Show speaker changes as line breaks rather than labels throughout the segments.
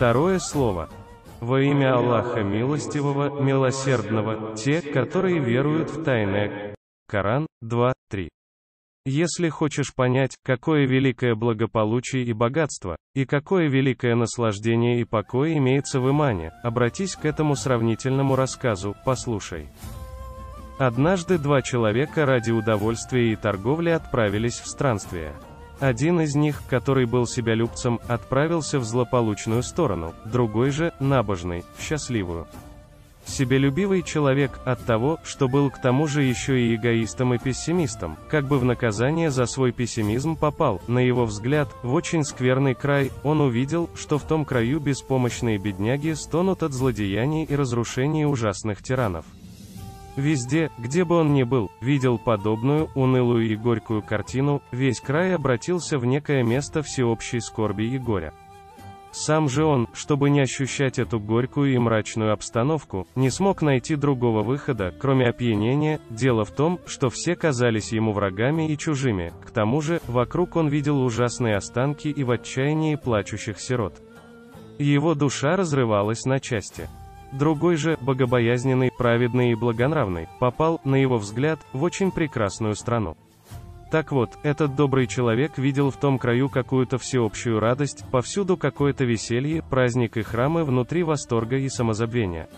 Второе слово. Во имя Аллаха Милостивого, Милосердного, те, которые веруют в тайное. Коран 2.3. Если хочешь понять, какое великое благополучие и богатство, и какое великое наслаждение и покой имеется в имане, обратись к этому сравнительному рассказу, послушай. Однажды два человека ради удовольствия и торговли отправились в странствие. Один из них, который был себялюбцем, отправился в злополучную сторону, другой же, набожный, в счастливую. Себелюбивый человек от того, что был к тому же еще и эгоистом и пессимистом, как бы в наказание за свой пессимизм попал, на его взгляд, в очень скверный край, он увидел, что в том краю беспомощные бедняги стонут от злодеяний и разрушений ужасных тиранов. Везде, где бы он ни был, видел подобную, унылую и горькую картину, весь край обратился в некое место всеобщей скорби и горя. Сам же он, чтобы не ощущать эту горькую и мрачную обстановку, не смог найти другого выхода, кроме опьянения, дело в том, что все казались ему врагами и чужими, к тому же, вокруг он видел ужасные останки и в отчаянии плачущих сирот. Его душа разрывалась на части. Другой же, богобоязненный, праведный и благонравный, попал, на его взгляд, в очень прекрасную страну. Так вот, этот добрый человек видел в том краю какую-то всеобщую радость, повсюду какое-то веселье, праздник и храмы внутри восторга и самозабвения.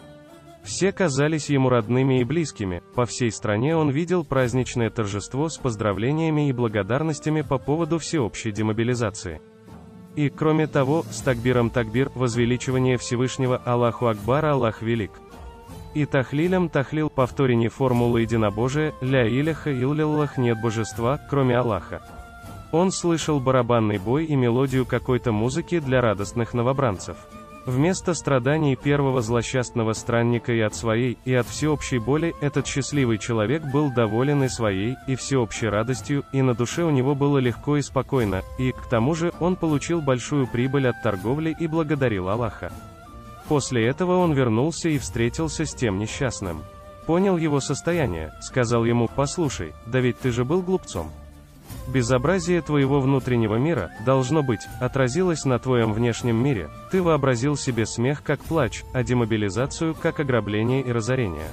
Все казались ему родными и близкими, по всей стране он видел праздничное торжество с поздравлениями и благодарностями по поводу всеобщей демобилизации. И, кроме того, с такбиром такбир, возвеличивание Всевышнего Аллаху Акбар Аллах Велик. И тахлилем тахлил повторение формулы единобожия, ля иляха иллиллах нет божества, кроме Аллаха. Он слышал барабанный бой и мелодию какой-то музыки для радостных новобранцев. Вместо страданий первого злосчастного странника и от своей, и от всеобщей боли, этот счастливый человек был доволен и своей, и всеобщей радостью, и на душе у него было легко и спокойно, и, к тому же, он получил большую прибыль от торговли и благодарил Аллаха. После этого он вернулся и встретился с тем несчастным. Понял его состояние, сказал ему, послушай, да ведь ты же был глупцом. Безобразие твоего внутреннего мира, должно быть, отразилось на твоем внешнем мире, ты вообразил себе смех как плач, а демобилизацию как ограбление и разорение.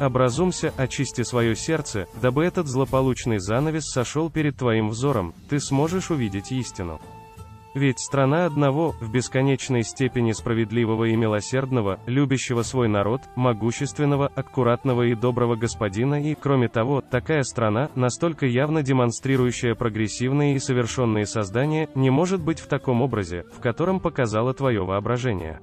Образумся, очисти свое сердце, дабы этот злополучный занавес сошел перед твоим взором, ты сможешь увидеть истину. Ведь страна одного, в бесконечной степени справедливого и милосердного, любящего свой народ, могущественного, аккуратного и доброго господина и, кроме того, такая страна, настолько явно демонстрирующая прогрессивные и совершенные создания, не может быть в таком образе, в котором показало твое воображение.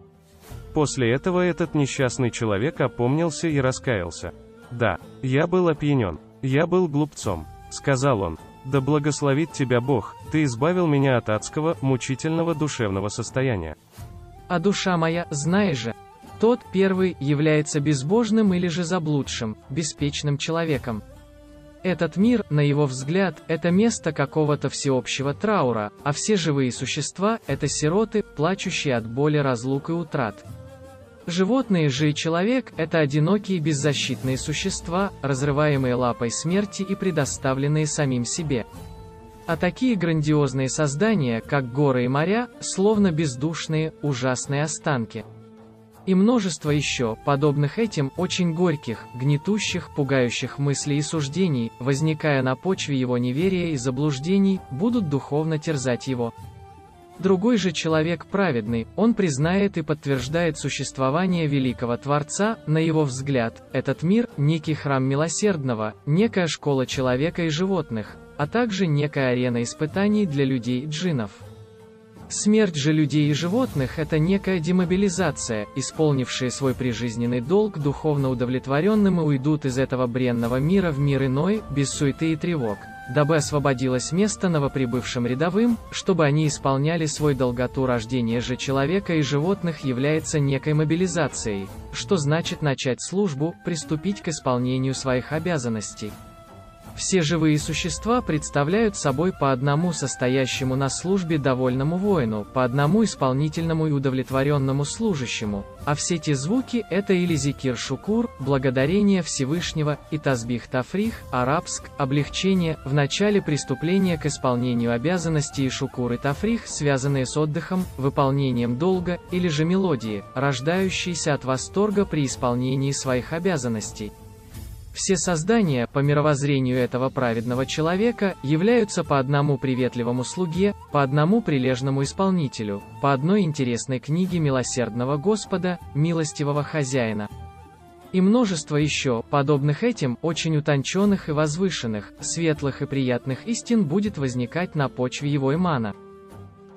После этого этот несчастный человек опомнился и раскаялся. «Да, я был опьянен. Я был глупцом», — сказал он. Да благословит тебя Бог, ты избавил меня от адского, мучительного душевного состояния.
А душа моя, знаешь же, тот первый является безбожным или же заблудшим, беспечным человеком. Этот мир, на его взгляд, это место какого-то всеобщего траура, а все живые существа – это сироты, плачущие от боли разлук и утрат. Животные же и человек – это одинокие беззащитные существа, разрываемые лапой смерти и предоставленные самим себе. А такие грандиозные создания, как горы и моря, словно бездушные, ужасные останки. И множество еще, подобных этим, очень горьких, гнетущих, пугающих мыслей и суждений, возникая на почве его неверия и заблуждений, будут духовно терзать его. Другой же человек праведный, он признает и подтверждает существование великого Творца, на его взгляд, этот мир – некий храм милосердного, некая школа человека и животных, а также некая арена испытаний для людей и джинов. Смерть же людей и животных – это некая демобилизация, исполнившие свой прижизненный долг духовно удовлетворенным и уйдут из этого бренного мира в мир иной, без суеты и тревог дабы освободилось место новоприбывшим рядовым, чтобы они исполняли свой долготу рождения же человека и животных является некой мобилизацией, что значит начать службу, приступить к исполнению своих обязанностей. Все живые существа представляют собой по одному состоящему на службе довольному воину, по одному исполнительному и удовлетворенному служащему, а все те звуки – это или зикир шукур, благодарение Всевышнего, и тазбих тафрих, арабск, облегчение, в начале преступления к исполнению обязанностей и шукур и тафрих, связанные с отдыхом, выполнением долга, или же мелодии, рождающиеся от восторга при исполнении своих обязанностей. Все создания, по мировоззрению этого праведного человека, являются по одному приветливому слуге, по одному прилежному исполнителю, по одной интересной книге милосердного Господа, милостивого хозяина. И множество еще, подобных этим, очень утонченных и возвышенных, светлых и приятных истин будет возникать на почве его имана.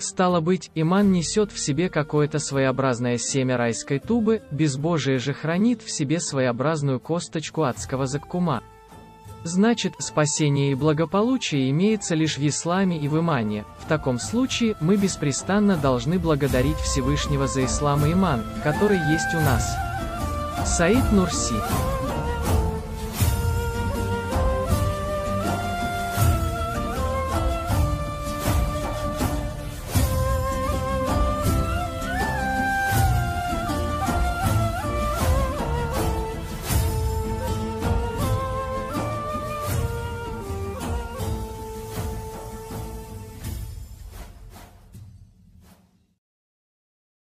Стало быть, иман несет в себе какое-то своеобразное семя райской тубы, безбожие же хранит в себе своеобразную косточку адского заккума. Значит, спасение и благополучие имеется лишь в исламе и в имане. В таком случае, мы беспрестанно должны благодарить Всевышнего за ислам и иман, который есть у нас. Саид Нурси